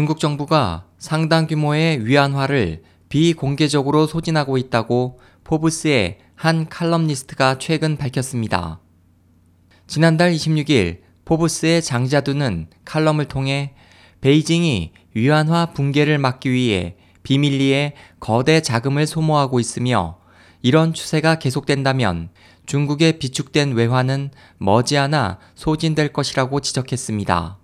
중국 정부가 상당 규모의 위안화를 비공개적으로 소진하고 있다고 포브스의 한 칼럼니스트가 최근 밝혔습니다. 지난달 26일 포브스의 장자두는 칼럼을 통해 베이징이 위안화 붕괴를 막기 위해 비밀리에 거대 자금을 소모하고 있으며 이런 추세가 계속된다면 중국의 비축된 외화는 머지않아 소진될 것이라고 지적했습니다.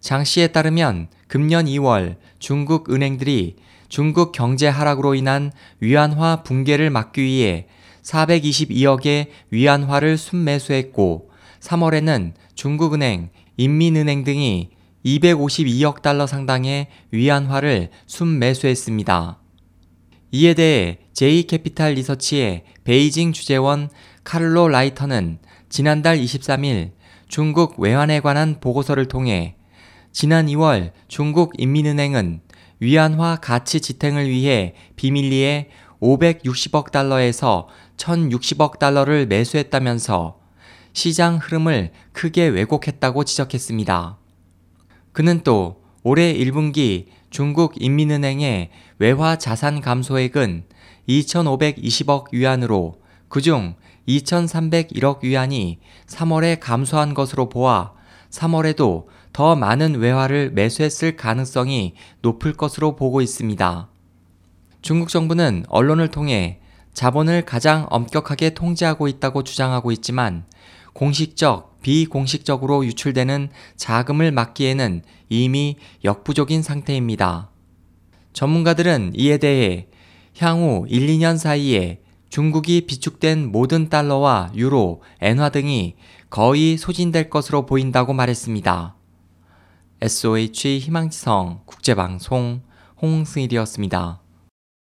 장 씨에 따르면 금년 2월 중국 은행들이 중국 경제 하락으로 인한 위안화 붕괴를 막기 위해 422억의 위안화를 순매수했고 3월에는 중국은행, 인민은행 등이 252억 달러 상당의 위안화를 순매수했습니다. 이에 대해 제이캐피탈 리서치의 베이징 주재원 카를로 라이터는 지난달 23일 중국 외환에 관한 보고서를 통해 지난 2월 중국 인민은행은 위안화 가치 지탱을 위해 비밀리에 560억 달러에서 1060억 달러를 매수했다면서 시장 흐름을 크게 왜곡했다고 지적했습니다. 그는 또 올해 1분기 중국 인민은행의 외화 자산 감소액은 2,520억 위안으로 그중 2,301억 위안이 3월에 감소한 것으로 보아 3월에도 더 많은 외화를 매수했을 가능성이 높을 것으로 보고 있습니다. 중국 정부는 언론을 통해 자본을 가장 엄격하게 통제하고 있다고 주장하고 있지만 공식적, 비공식적으로 유출되는 자금을 막기에는 이미 역부족인 상태입니다. 전문가들은 이에 대해 향후 1, 2년 사이에 중국이 비축된 모든 달러와 유로, 엔화 등이 거의 소진될 것으로 보인다고 말했습니다. SOH 희망지성 국제방송 홍승일이었습니다.